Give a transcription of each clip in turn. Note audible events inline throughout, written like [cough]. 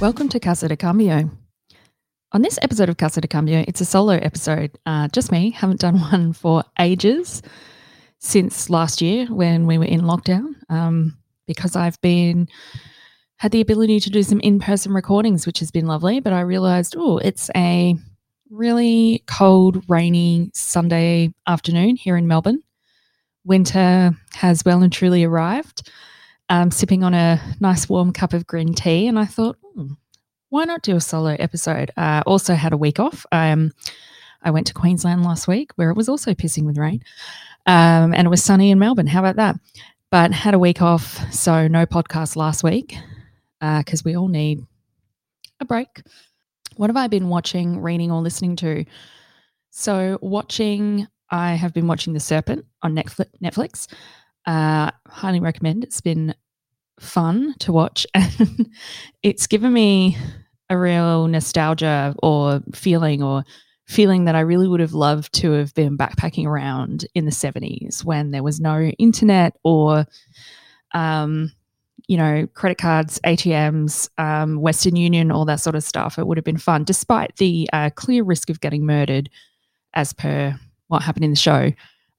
Welcome to Casa de Cambio. On this episode of Casa de Cambio, it's a solo episode. Uh, just me, haven't done [laughs] one for ages since last year when we were in lockdown um, because I've been had the ability to do some in-person recordings, which has been lovely. But I realized, oh, it's a really cold, rainy Sunday afternoon here in Melbourne. Winter has well and truly arrived. Um, sipping on a nice warm cup of green tea, and I thought, hmm, why not do a solo episode? Uh, also had a week off. Um, I went to Queensland last week where it was also pissing with rain, um, and it was sunny in Melbourne. How about that? But had a week off, so no podcast last week because uh, we all need a break. What have I been watching, reading, or listening to? So, watching, I have been watching The Serpent on Netflix. Uh, highly recommend. It's been fun to watch, [laughs] and it's given me a real nostalgia or feeling or feeling that I really would have loved to have been backpacking around in the 70s when there was no internet or um, you know, credit cards, ATMs, um, Western Union, all that sort of stuff. It would have been fun, despite the uh, clear risk of getting murdered, as per what happened in the show.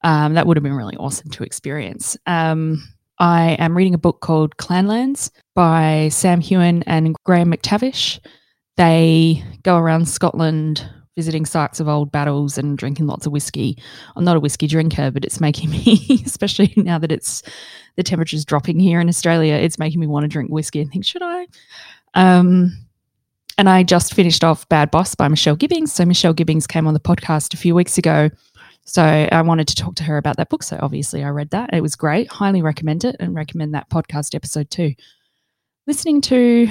Um, that would have been really awesome to experience. Um, I am reading a book called Clanlands by Sam Heughan and Graham McTavish. They go around Scotland visiting sites of old battles and drinking lots of whiskey. I'm not a whiskey drinker, but it's making [laughs] me, especially now that it's the temperature's dropping here in Australia, it's making me want to drink whiskey and think, should I? Um, and I just finished off Bad Boss by Michelle Gibbings. So Michelle Gibbings came on the podcast a few weeks ago. So I wanted to talk to her about that book. So obviously I read that. It was great. Highly recommend it and recommend that podcast episode too. Listening to,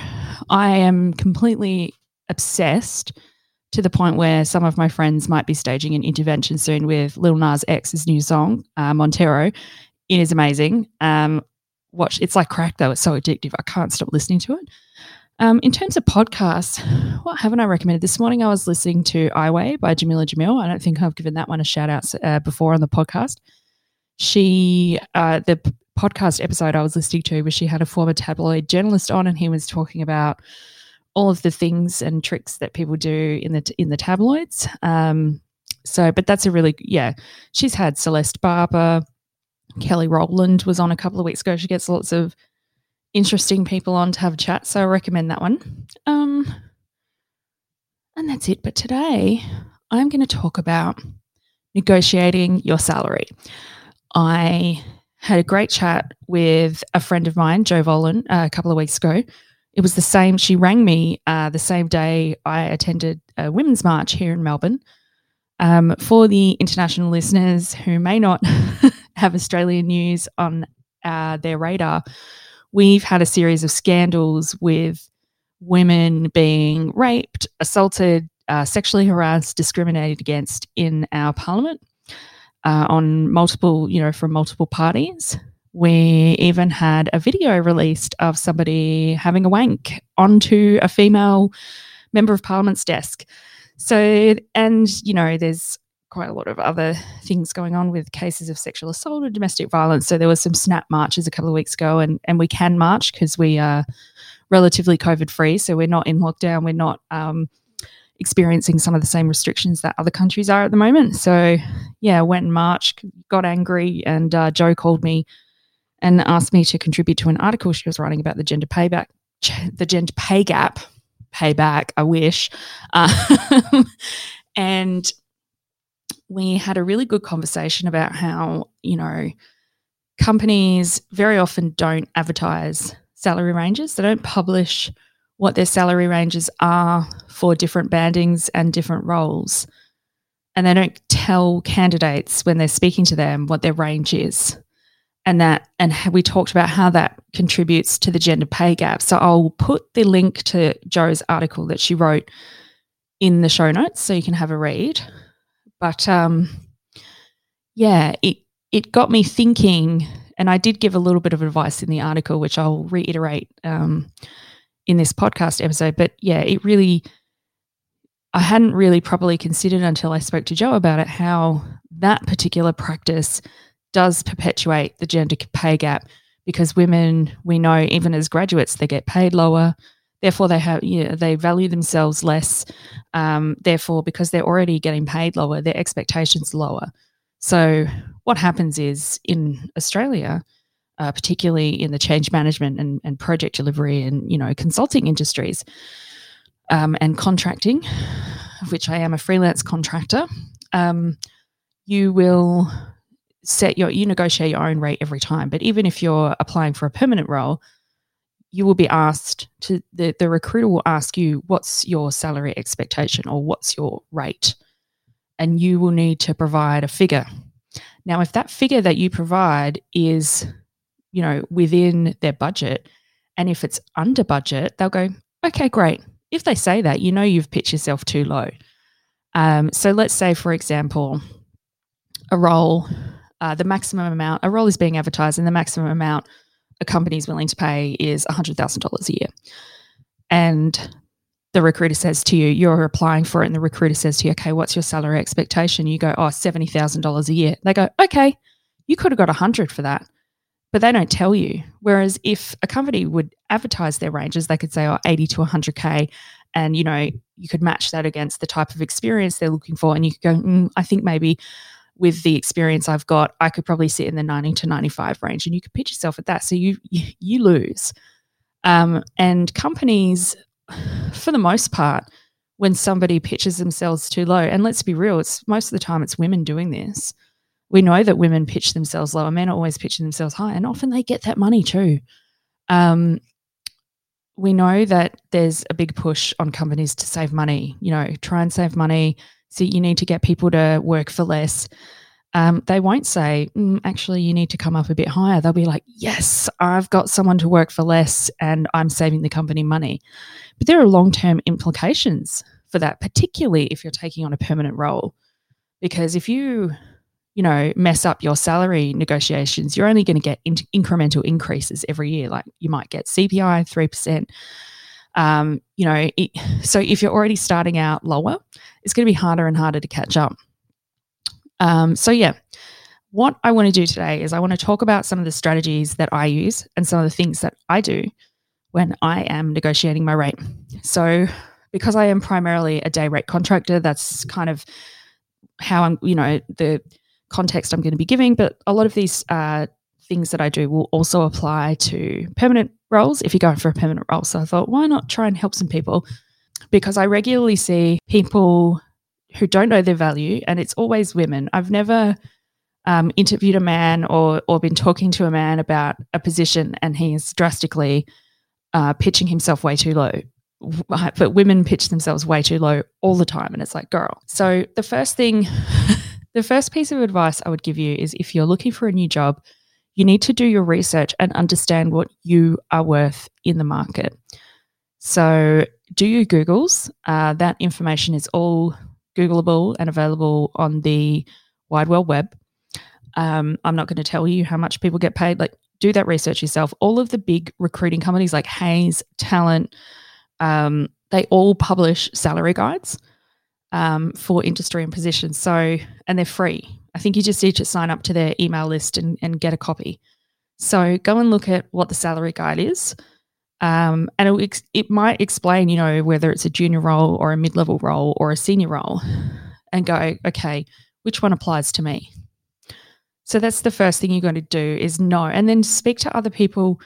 I am completely obsessed to the point where some of my friends might be staging an intervention soon with Lil Nas X's new song, uh, Montero. It is amazing. Um, watch, it's like crack though. It's so addictive. I can't stop listening to it. Um, in terms of podcasts, what haven't I recommended? This morning I was listening to I Weigh by Jameela Jamil. I don't think I've given that one a shout out uh, before on the podcast. She, uh, the podcast episode I was listening to was she had a former tabloid journalist on and he was talking about all of the things and tricks that people do in the in the tabloids. Um, so, but that's a really yeah. She's had Celeste Barber, Kelly Rowland was on a couple of weeks ago. She gets lots of interesting people on to have a chat, so I recommend that one. Um, and that's it. But today, I'm going to talk about negotiating your salary. I had a great chat with a friend of mine, Joe Volan, uh, a couple of weeks ago, it was the same. She rang me uh, the same day I attended a women's march here in Melbourne. Um, for the international listeners who may not [laughs] have Australian news on uh, their radar, we've had a series of scandals with women being raped, assaulted, uh, sexually harassed, discriminated against in our parliament uh, on multiple, you know, from multiple parties. We even had a video released of somebody having a wank onto a female member of parliament's desk. So, and, you know, there's quite a lot of other things going on with cases of sexual assault or domestic violence. So there was some snap marches a couple of weeks ago, and, and we can march because we are relatively COVID free. So we're not in lockdown. We're not um, experiencing some of the same restrictions that other countries are at the moment. So yeah, went and marched, got angry, and uh, Joe called me and asked me to contribute to an article she was writing about the gender payback, the gender pay gap, payback. I wish, uh, [laughs] and we had a really good conversation about how you know companies very often don't advertise salary ranges. They don't publish what their salary ranges are for different bandings and different roles. And they don't tell candidates when they're speaking to them what their range is and that and we talked about how that contributes to the gender pay gap so i'll put the link to joe's article that she wrote in the show notes so you can have a read but um yeah it it got me thinking and i did give a little bit of advice in the article which i'll reiterate um in this podcast episode. But yeah it really i hadn't really properly considered until i spoke to joe about it how that particular practice does perpetuate the gender pay gap because women, we know, even as graduates, they get paid lower, Therefore, they have yeah, they value themselves less. Um, therefore, because they're already getting paid lower, their expectations lower. So, what happens is in Australia, uh, particularly in the change management and, and project delivery and you know consulting industries um, and contracting, which I am a freelance contractor, um, you will set your you negotiate your own rate every time. But even if you're applying for a permanent role, you will be asked to the, the recruiter will ask you what's your salary expectation or what's your rate? And you will need to provide a figure. Now if that figure that you provide is you know within their budget and if it's under budget they'll go okay great. If they say that you know you've pitched yourself too low. Um, so let's say for example a role uh, the maximum amount a role is being advertised and the maximum amount a company is willing to pay is $100,000 a year. And the recruiter says to you, you're applying for it, and the recruiter says to you, okay, what's your salary expectation? You go, oh, $70,000 a year. They go, okay, you could have got 100 for that. But they don't tell you. Whereas if a company would advertise their ranges, they could say, oh, 80 to 100K. And, you know, you could match that against the type of experience they're looking for. And you could go, mm, I think maybe with the experience I've got, I could probably sit in the 90 to 95 range and you could pitch yourself at that. So you you, lose. Um, and companies, for the most part, when somebody pitches themselves too low, and let's be real, it's most of the time it's women doing this. We know that women pitch themselves low, and men are always pitching themselves high, and often they get that money too. Um, we know that there's a big push on companies to save money. You know, try and save money so you need to get people to work for less. Um, they won't say, mm, actually, you need to come up a bit higher. They'll be like, yes, I've got someone to work for less and I'm saving the company money. But there are long term implications for that, particularly if you're taking on a permanent role. Because if you, you know, mess up your salary negotiations, you're only going to get in- incremental increases every year. Like you might get CPI 3%. Um, you know, it, so if you're already starting out lower, it's going to be harder and harder to catch up. Um, so, yeah, what I want to do today is I want to talk about some of the strategies that I use and some of the things that I do when I am negotiating my rate. So, because I am primarily a day rate contractor, that's kind of how I'm, you know, the context I'm going to be giving. But a lot of these uh, things that I do will also apply to permanent roles if you're going for a permanent role. So I thought, why not try and help some people? Because I regularly see people who don't know their value, and it's always women. I've never um, interviewed a man or or been talking to a man about a position, and he is drastically uh, pitching himself way too low. But women pitch themselves way too low all the time, and it's like, girl. So the first thing, [laughs] the first piece of advice I would give you is if you're looking for a new job, you need to do your research and understand what you are worth in the market. So, do your Googles. Uh, that information is all Googleable and available on the wide world web. Um, I'm not going to tell you how much people get paid. Like, do that research yourself. All of the big recruiting companies like Hays, Talent, um, they all publish salary guides um, for industry and positions. So, and they're free. I think you just need to sign up to their email list and, and get a copy. So go and look at what the salary guide is. Um, and it, it might explain, you know, whether it's a junior role or a mid level role or a senior role and go, okay, which one applies to me? So that's the first thing you're going to do is know, and then speak to other people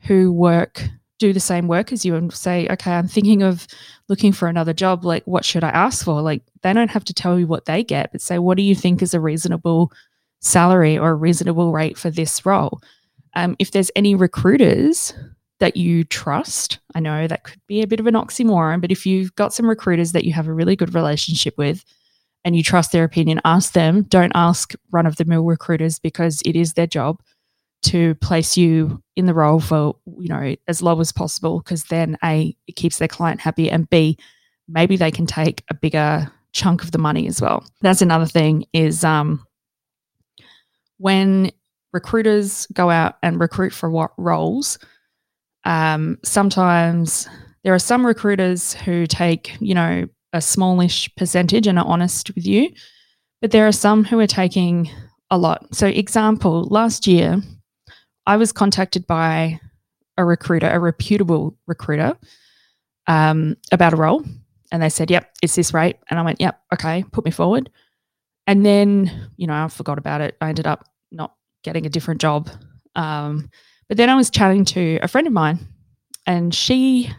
who work do the same work as you and say, okay, I'm thinking of looking for another job. Like, what should I ask for? Like, they don't have to tell you what they get, but say, what do you think is a reasonable salary or a reasonable rate for this role? Um, if there's any recruiters that you trust, I know that could be a bit of an oxymoron, but if you've got some recruiters that you have a really good relationship with and you trust their opinion, ask them. Don't ask run of the mill recruiters because it is their job to place you in the role for you know as low as possible because then a it keeps their client happy and b maybe they can take a bigger chunk of the money as well that's another thing is um when recruiters go out and recruit for what roles um sometimes there are some recruiters who take you know a smallish percentage and are honest with you but there are some who are taking a lot so example last year I was contacted by a recruiter, a reputable recruiter, um, about a role, and they said, "Yep, it's this rate," and I went, "Yep, okay, put me forward." And then, you know, I forgot about it. I ended up not getting a different job. Um, but then I was chatting to a friend of mine, and she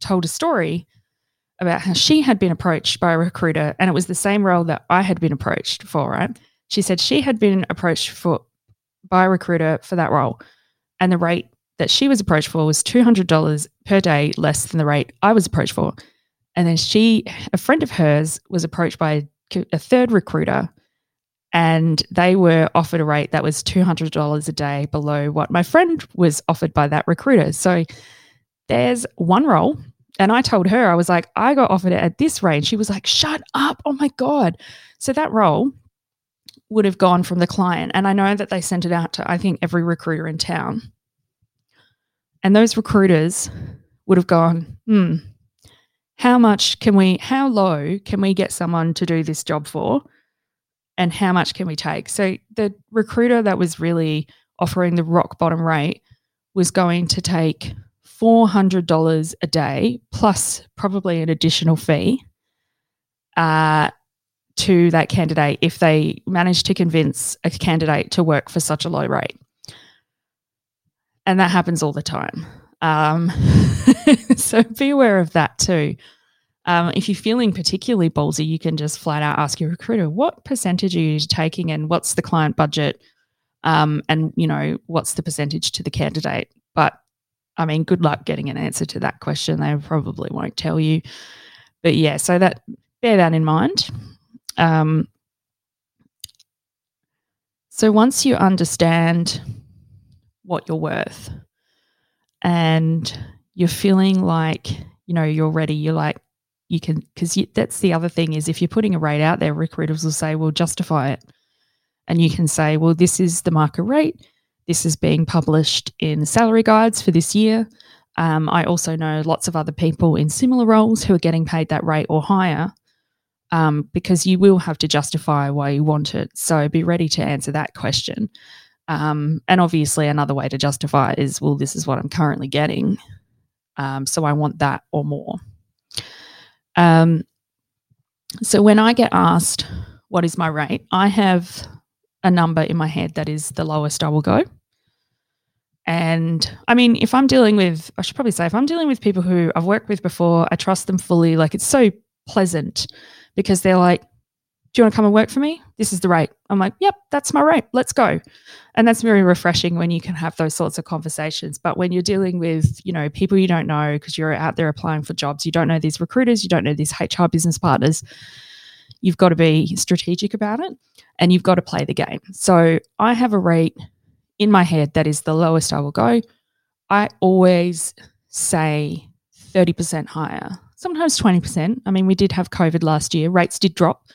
told a story about how she had been approached by a recruiter, and it was the same role that I had been approached for. Right? She said she had been approached for by a recruiter for that role, and the rate that she was approached for was two hundred dollars per day less than the rate I was approached for. And then she, a friend of hers, was approached by a third recruiter and they were offered a rate that was $200 a day below what my friend was offered by that recruiter. So there's one role. And I told her, I was like, I got offered it at this rate. She was like, shut up. Oh my God. So that role would have gone from the client. And I know that they sent it out to, I think, every recruiter in town. And those recruiters would have gone, hmm, how much can we, how low can we get someone to do this job for? And how much can we take? So the recruiter that was really offering the rock bottom rate was going to take $400 a day plus probably an additional fee uh, to that candidate if they managed to convince a candidate to work for such a low rate. And that happens all the time. Um, [laughs] so be aware of that too. Um, if you're feeling particularly ballsy, you can just flat out ask your recruiter, what percentage are you taking and what's the client budget? Um, and, you know, what's the percentage to the candidate? But I mean, good luck getting an answer to that question. They probably won't tell you. But yeah, so that bear that in mind. Um, so once you understand what you're worth and you're feeling like, you know, you're ready, you're like, you can, because that's the other thing is if you're putting a rate out there, recruiters will say, well, justify it. And you can say, well, this is the market rate. This is being published in salary guides for this year. Um, I also know lots of other people in similar roles who are getting paid that rate or higher um, because you will have to justify why you want it. So be ready to answer that question. Um, and obviously, another way to justify is well, this is what I'm currently getting. Um, so I want that or more. Um, so when I get asked, what is my rate? I have a number in my head that is the lowest I will go. And I mean, if I'm dealing with, I should probably say, if I'm dealing with people who I've worked with before, I trust them fully, like it's so pleasant because they're like, you want to come and work for me? This is the rate. I'm like, yep, that's my rate. Let's go. And that's very refreshing when you can have those sorts of conversations. But when you're dealing with, you know, people you don't know because you're out there applying for jobs, you don't know these recruiters, you don't know these HR business partners, you've got to be strategic about it and you've got to play the game. So I have a rate in my head that is the lowest I will go. I always say 30% higher, sometimes 20%. I mean, we did have COVID last year, rates did drop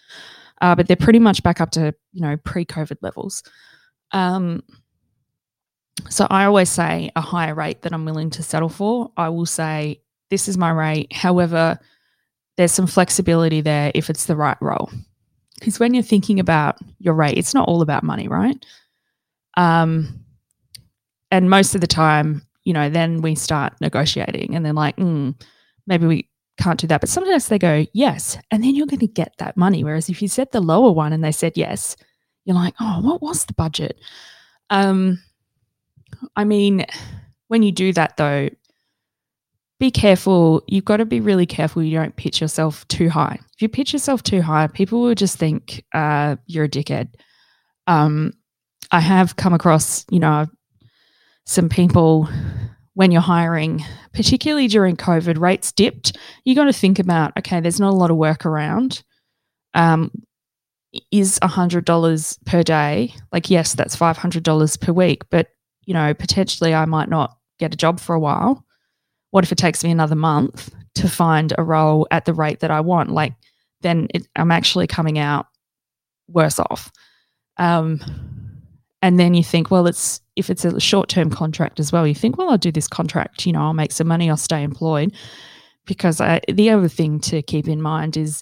uh, but they're pretty much back up to you know pre-COVID levels. Um, so I always say a higher rate that I'm willing to settle for. I will say this is my rate. However, there's some flexibility there if it's the right role. Because when you're thinking about your rate, it's not all about money, right? Um, and most of the time, you know, then we start negotiating, and then like, mm, maybe we can't do that. But sometimes they go, yes. And then you're going to get that money. Whereas if you said the lower one and they said yes, you're like, oh, what was the budget? Um, I mean, when you do that though, be careful. You've got to be really careful you don't pitch yourself too high. If you pitch yourself too high, people will just think uh, you're a dickhead. Um, I have come across, you know, some people when you're hiring, particularly during COVID, rates dipped. You got to think about okay, there's not a lot of work around. Um, is hundred dollars per day like yes, that's five hundred dollars per week, but you know potentially I might not get a job for a while. What if it takes me another month to find a role at the rate that I want? Like then it, I'm actually coming out worse off. Um, and then you think, well, it's if it's a short term contract as well, you think, well, I'll do this contract, you know, I'll make some money, I'll stay employed. Because I, the other thing to keep in mind is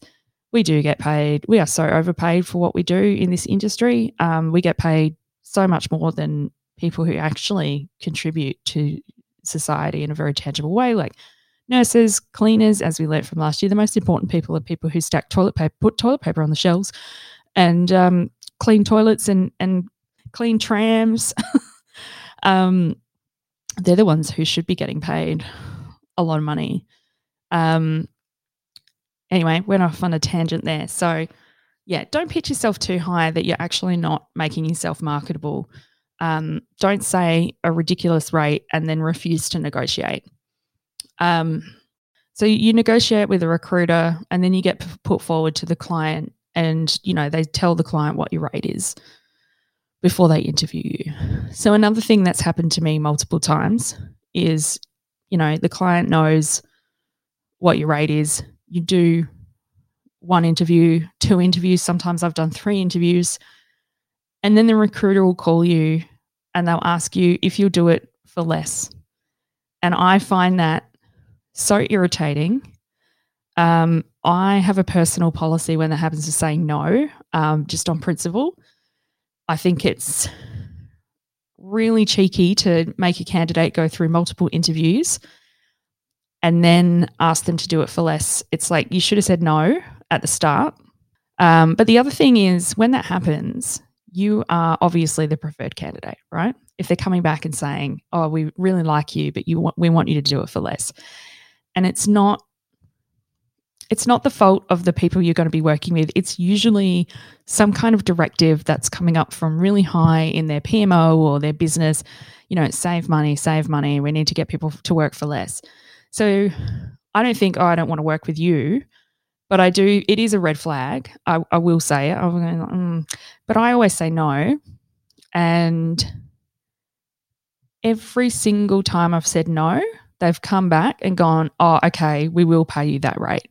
we do get paid, we are so overpaid for what we do in this industry. Um, we get paid so much more than people who actually contribute to society in a very tangible way, like nurses, cleaners, as we learned from last year, the most important people are people who stack toilet paper, put toilet paper on the shelves, and um, clean toilets and and clean trams. [laughs] um, they're the ones who should be getting paid a lot of money. Um, anyway, went off on a tangent there. So, yeah, don't pitch yourself too high that you're actually not making yourself marketable. Um, don't say a ridiculous rate and then refuse to negotiate. Um, so you negotiate with a recruiter and then you get put forward to the client and you know they tell the client what your rate is before they interview you. So another thing that's happened to me multiple times is you know the client knows what your rate is. You do one interview, two interviews, sometimes I've done three interviews and then the recruiter will call you and they'll ask you if you'll do it for less. And I find that so irritating. Um, I have a personal policy when that happens to say no, um, just on principle. I think it's really cheeky to make a candidate go through multiple interviews and then ask them to do it for less. It's like you should have said no at the start. Um, but the other thing is, when that happens, you are obviously the preferred candidate, right? If they're coming back and saying, "Oh, we really like you, but you we want you to do it for less," and it's not it's not the fault of the people you're going to be working with. It's usually some kind of directive that's coming up from really high in their PMO or their business. You know, save money, save money. We need to get people to work for less. So I don't think, oh, I don't want to work with you. But I do, it is a red flag. I, I will say it. I'm going, mm. But I always say no. And every single time I've said no, they've come back and gone, oh, okay, we will pay you that rate.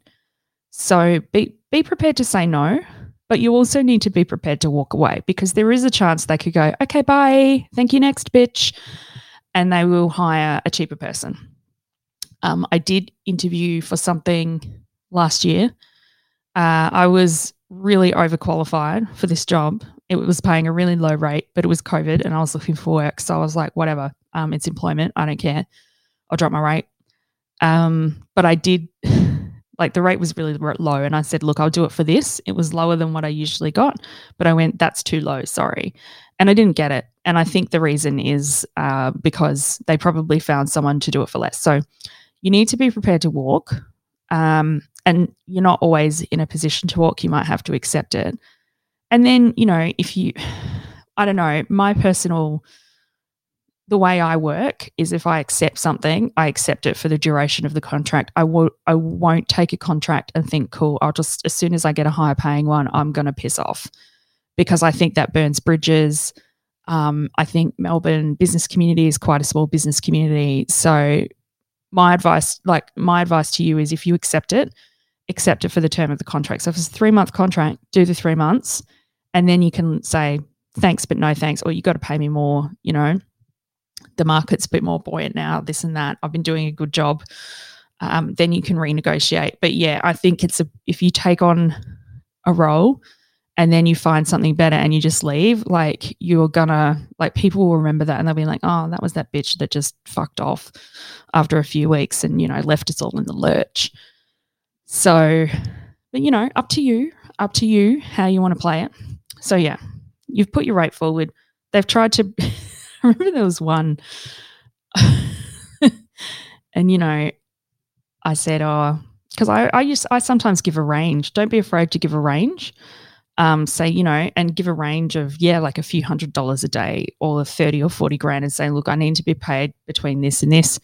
So be be prepared to say no, but you also need to be prepared to walk away because there is a chance they could go, okay, bye, thank you, next bitch, and they will hire a cheaper person. Um, I did interview for something last year. Uh, I was really overqualified for this job. It was paying a really low rate, but it was COVID and I was looking for work. So I was like, whatever, um, it's employment. I don't care. I'll drop my rate. Um, but I did, like, the rate was really low. And I said, look, I'll do it for this. It was lower than what I usually got, but I went, that's too low. Sorry. And I didn't get it. And I think the reason is uh, because they probably found someone to do it for less. So you need to be prepared to walk. Um, and you're not always in a position to walk. You might have to accept it. And then, you know, if you, [sighs] I don't know, my personal the way I work is if I accept something, I accept it for the duration of the contract. I won't I won't take a contract and think, cool, I'll just as soon as I get a higher paying one, I'm gonna piss off. Because I think that burns bridges. Um, I think Melbourne business community is quite a small business community. So my advice, like my advice to you is if you accept it, accept it for the term of the contract. So if it's a three month contract, do the three months and then you can say thanks but no thanks or you got to pay me more, you know the market's a bit more buoyant now, this and that. I've been doing a good job. Um, then you can renegotiate. But yeah, I think it's a if you take on a role and then you find something better and you just leave, like you're gonna like people will remember that and they'll be like, oh, that was that bitch that just fucked off after a few weeks and you know left us all in the lurch. So, but you know, up to you, up to you how you want to play it. So yeah, you've put your rate forward. They've tried to [laughs] I [laughs] remember there was one, [laughs] and you know, I said, "Oh, because I I used I sometimes give a range. Don't be afraid to give a range. Um, say you know, and give a range of yeah, like a few hundred dollars a day, or thirty or forty grand, and say, look, I need to be paid between this and this.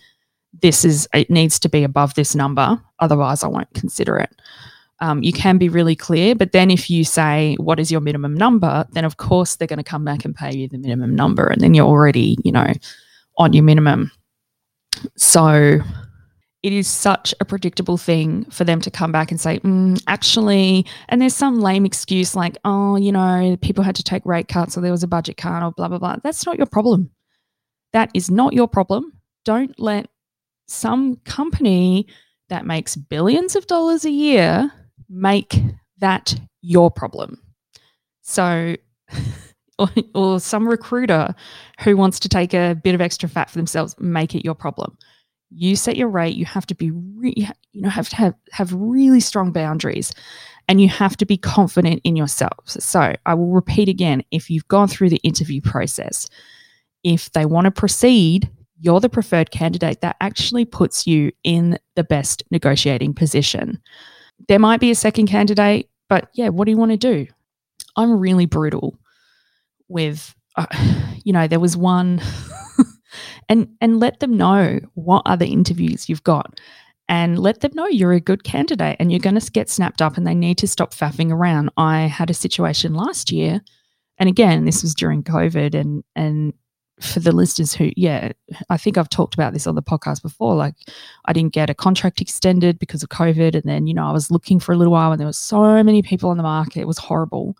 This is it needs to be above this number, otherwise I won't consider it." Um, you can be really clear. But then if you say, what is your minimum number, then of course they're going to come back and pay you the minimum number. And then you're already, you know, on your minimum. So it is such a predictable thing for them to come back and say, mm, actually, and there's some lame excuse like, oh, you know, people had to take rate cuts or there was a budget cut or blah, blah, blah. That's not your problem. That is not your problem. Don't let some company that makes billions of dollars a year make that your problem. So, [laughs] or, or, some recruiter who wants to take a bit of extra fat for themselves, make it your problem. You set your rate. You have to be, re- you know, have to have, have really strong boundaries and you have to be confident in yourself. So I will repeat again if you've gone through the interview process, if they want to proceed, you're the preferred candidate that actually puts you in the best negotiating position. There might be a second candidate, but yeah, what do you want to do? I'm really brutal with, uh, [sighs] you know, there was one, [laughs] and and let them know what other interviews you've got, and let them know you're a good candidate and you're going to get snapped up, and they need to stop faffing around. I had a situation last year, and again, this was during COVID, and and for the listeners who, yeah, I think I've talked about this on the podcast before. Like, I didn't get a contract extended because of COVID. And then, you know, I was looking for a little while and there was so many people on the market. It was horrible.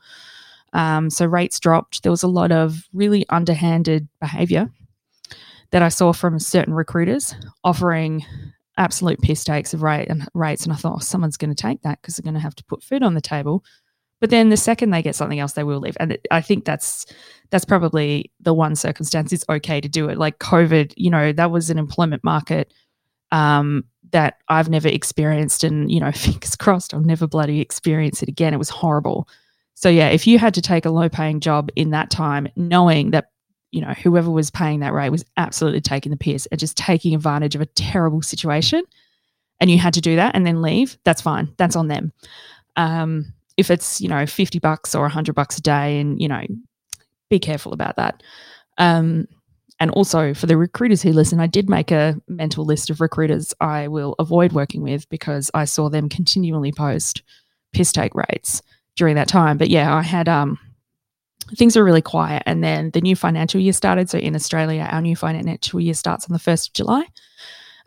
Um, so rates dropped. There was a lot of really underhanded behavior that I saw from certain recruiters offering absolute piss takes of rate and rates. And I thought, oh, someone's going to take that because they're going to have to put food on the table. But then the second they get something else, they will leave. And I think that's that's probably the one circumstance it's okay to do it. Like COVID, you know, that was an employment market um, that I've never experienced, and you know, [laughs] fingers crossed, I'll never bloody experience it again. It was horrible. So yeah, if you had to take a low paying job in that time, knowing that you know whoever was paying that rate was absolutely taking the piss and just taking advantage of a terrible situation, and you had to do that and then leave, that's fine. That's on them. Um, if it's you know 50 bucks or 100 bucks a day and you know be careful about that. Um, and also for the recruiters who listen i did make a mental list of recruiters i will avoid working with because i saw them continually post piss take rates during that time. But yeah i had um things were really quiet and then the new financial year started. So in australia our new financial year starts on the 1st of july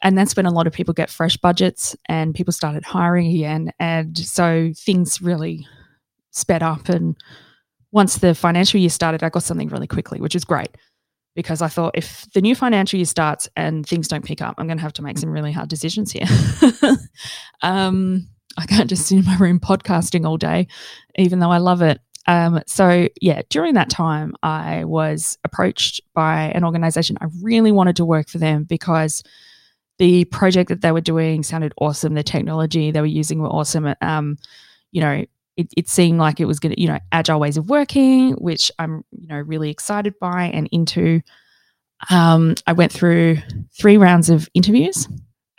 and that's when a lot of people get fresh budgets and people started hiring again. And so things really sped up. And once the financial year started, I got something really quickly, which is great because I thought if the new financial year starts and things don't pick up, I'm going to have to make some really hard decisions here. [laughs] um, I can't just sit in my room podcasting all day, even though I love it. Um, so, yeah, during that time, I was approached by an organization. I really wanted to work for them because the project that they were doing sounded awesome. The technology they were using were awesome. Um, you know, it, it seemed like it was going to, you know, agile ways of working, which I'm, you know, really excited by and into. Um, I went through three rounds of interviews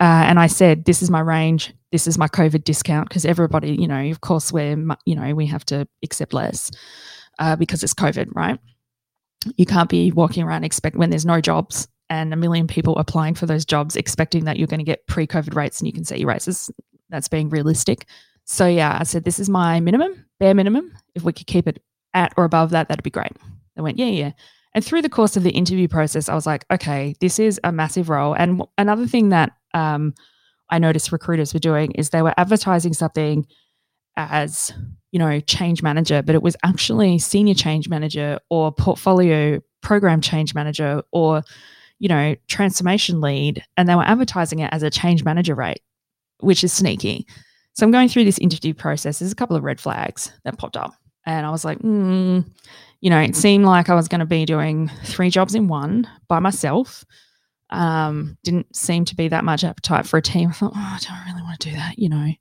uh, and I said, this is my range. This is my COVID discount because everybody, you know, of course, we're, you know, we have to accept less uh, because it's COVID, right? You can't be walking around expect when there's no jobs and a million people applying for those jobs expecting that you're going to get pre-COVID rates and you can set your rates. That's being realistic. So yeah, I said this is my minimum, bare minimum. If we could keep it at or above that, that'd be great. They went, yeah, yeah. And through the course of the interview process, I was like, okay, this is a massive role. And another thing that um, I noticed recruiters were doing is they were advertising something as you know change manager but it was actually senior change manager or portfolio program change manager or you know, transformation lead and they were advertising it as a change manager rate, which is sneaky. So I'm going through this interview process. There's a couple of red flags that popped up. And I was like, mm, you know, it seemed like I was going to be doing three jobs in one by myself. Um, didn't seem to be that much appetite for a team. I thought, oh, I don't really want to do that, you know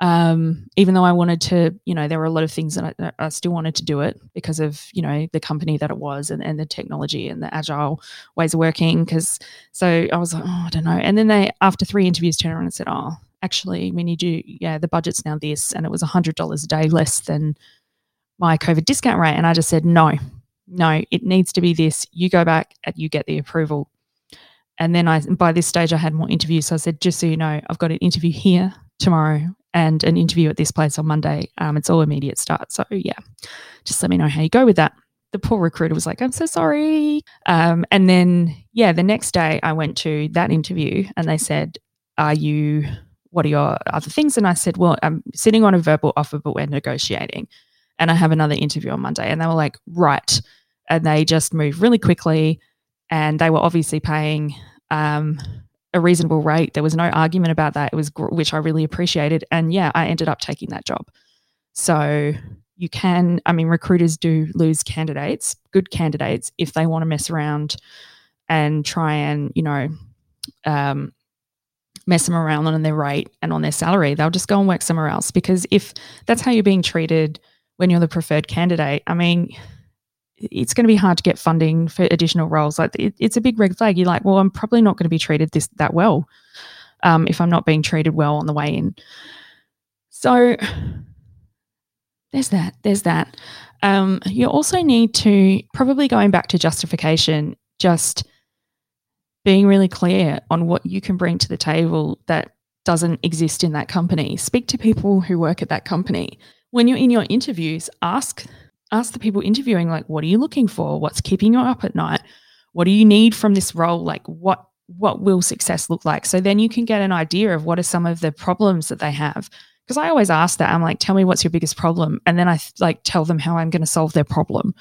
um, even though I wanted to, you know, there were a lot of things that I, I, still wanted to do it because of, you know, the company that it was and, and the technology and the agile ways of working. Because so I was like, oh, I don't know. And then they, after three interviews, turned around and said, oh, actually, we need you, yeah, the budget's now this. And it was $100 a day less than my COVID discount rate. And I just said, no, no, it needs to be this. You go back and you get the approval. And then I, by this stage, I had more interviews. So I said, just so you know, I've got an interview here tomorrow and an interview at this place on Monday. Um, it's all immediate start. So yeah, just let me know how you go with that. The poor recruiter was like, I'm so sorry. Um, and then, yeah, the next day I went to that interview and they said, Are you, what are your other things? And I said, Well, I'm sitting on a verbal offer, but we're negotiating. And I have another interview on Monday. And they were like, Right. And they just moved really quickly. And they were obviously paying um, a reasonable rate. There was no argument about that. It was which I really appreciated, and yeah, I ended up taking that job. So you can, I mean, recruiters do lose candidates, good candidates, if they want to mess around and try and you know um, mess them around on their rate and on their salary. They'll just go and work somewhere else because if that's how you're being treated when you're the preferred candidate, I mean, it's going to be hard to get funding for additional roles. Like it, it's a big red flag. You're like, well, I'm probably not going to be treated this that well um, if I'm not being treated well on the way in. So there's that. There's that. Um, you also need to probably going back to justification, just being really clear on what you can bring to the table that doesn't exist in that company. Speak to people who work at that company. When you're in your interviews, ask ask the people interviewing like what are you looking for? What's keeping you up at night? What do you need from this role? Like what what will success look like? So then you can get an idea of what are some of the problems that they have because I always ask that. I'm like, tell me what's your biggest problem, and then I like tell them how I'm going to solve their problem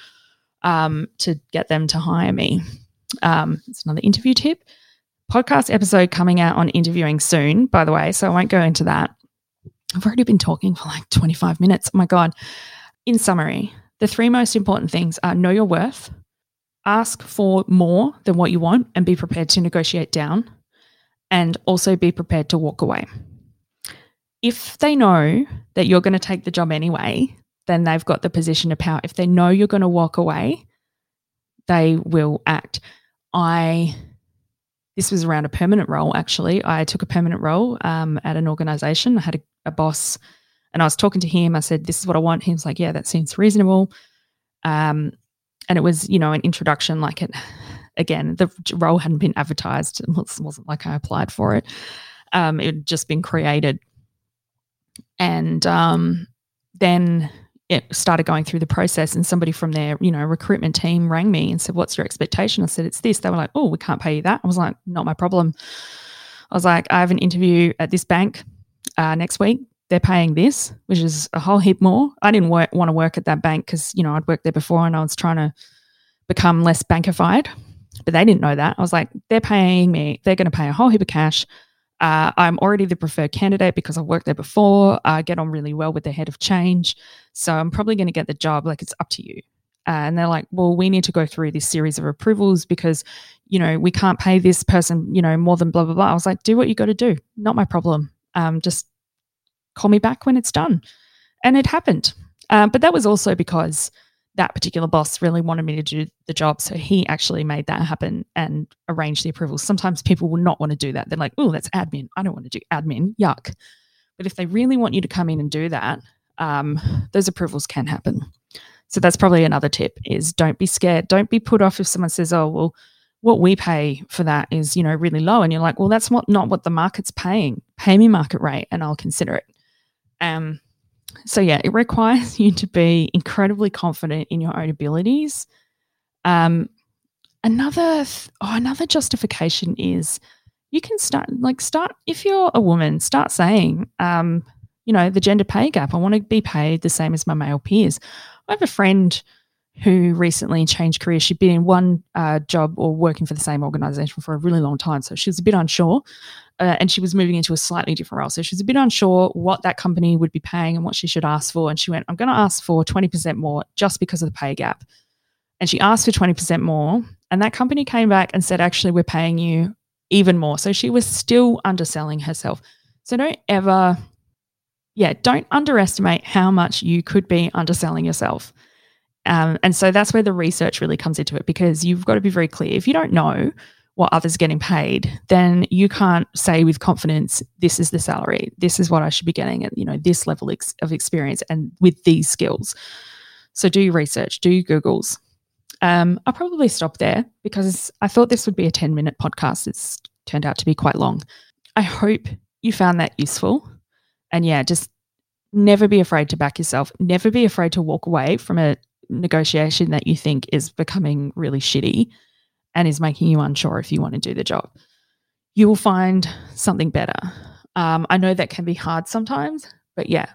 um, to get them to hire me. Um, it's another interview tip. Podcast episode coming out on interviewing soon, by the way, so I won't go into that. I've already been talking for like 25 minutes. Oh my god. In summary, the three most important things are know your worth, ask for more than what you want, and be prepared to negotiate down, and also be prepared to walk away if they know that you're going to take the job anyway, then they've got the position of power. If they know you're going to walk away, they will act. I this was around a permanent role actually. I took a permanent role um, at an organization. I had a, a, boss and I was talking to him. I said, This is what I want. He was like, Yeah, that seems reasonable. Um, and it was, you know, an introduction, like it [sighs] again, the role hadn't been advertised. It wasn't like I applied for it. Um, it had just been created and um, then it started going through the process and somebody from their you know recruitment team rang me and said what's your expectation i said it's this they were like oh we can't pay you that i was like not my problem i was like i have an interview at this bank uh, next week they're paying this which is a whole heap more i didn't work, want to work at that bank because you know i'd worked there before and i was trying to become less bankified but they didn't know that i was like they're paying me they're going to pay a whole heap of cash uh, I'm already the preferred candidate because I've worked there before. I get on really well with the head of change. So I'm probably going to get the job. Like, it's up to you. Uh, and they're like, well, we need to go through this series of approvals because, you know, we can't pay this person, you know, more than blah, blah, blah. I was like, do what you got to do. Not my problem. Um, just call me back when it's done. And it happened. Uh, but that was also because that particular boss really wanted me to do the job. So he actually made that happen and arranged the approvals. Sometimes people will not want to do that. They're like, oh, that's admin. I don't want to do admin. Yuck. But if they really want you to come in and do that, um, those approvals can happen. So that's probably another tip is don't be scared. Don't be put off if someone says, oh, well, what we pay for that is, you know, really low. And you're like, well, that's what, not what the market's paying. Pay me market rate and I'll consider it. Um, so yeah, it requires [laughs] you to be incredibly confident in your own abilities. Um, another th- oh, another justification is you can start like start if you're a woman, start saying, um, you know, the gender pay gap. I want to be paid the same as my male peers. I have a friend who recently changed career. She'd been in one uh, job or working for the same organization for a really long time. So she was a bit unsure uh, and she was moving into a slightly different role. So she was a bit unsure what that company would be paying and what she should ask for. And she went, I'm going to ask for 20% more just because of the pay gap. And she asked for 20% more. And that company came back and said, actually, we're paying you even more. So she was still underselling herself. So don't ever, yeah, don't underestimate how much you could be underselling yourself. Um, and so that's where the research really comes into it because you've got to be very clear. If you don't know, what others are getting paid, then you can't say with confidence, this is the salary, this is what I should be getting at, you know, this level ex- of experience and with these skills. So do your research, do your Googles. Um, I'll probably stop there because I thought this would be a 10 minute podcast. It's turned out to be quite long. I hope you found that useful. And yeah, just never be afraid to back yourself. Never be afraid to walk away from a negotiation that you think is becoming really shitty and is making you unsure if you want to do the job. You will find something better. Um, I know that can be hard sometimes, but yeah,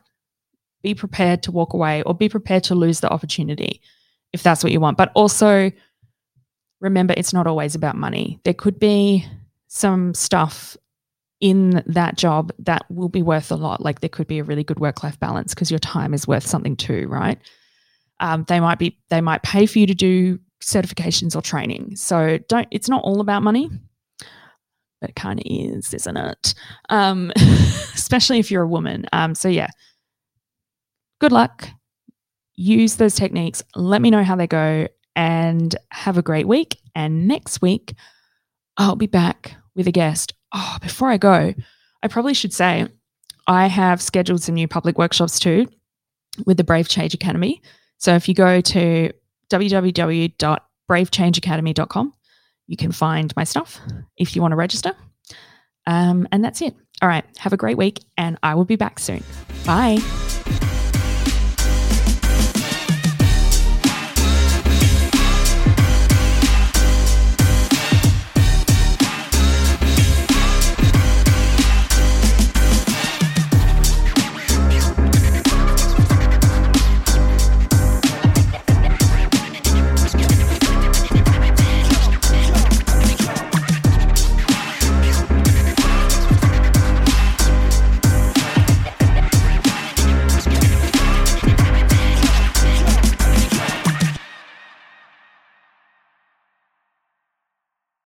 be prepared to walk away or be prepared to lose the opportunity if that's what you want. But also remember, it's not always about money. There could be some stuff in that job that will be worth a lot. Like there could be a really good work life balance because your time is worth something too, right? Um, they might be they might pay for you to do certifications or training. So don't it's not all about money. but it kind of is, isn't it? Um, [laughs] especially if you're a woman. Um, so, yeah, good luck. Use those techniques. Let me know how they go and have a great week. And next week, I'll be back with a guest. Oh, before I go, I probably should say I have scheduled some new public workshops too with the Brave Change Academy. So if you go to www.bravechangeacademy.com, you can find my stuff if you want to register. Um, and that's it. All right. Have a great week, and I will be back soon. Bye.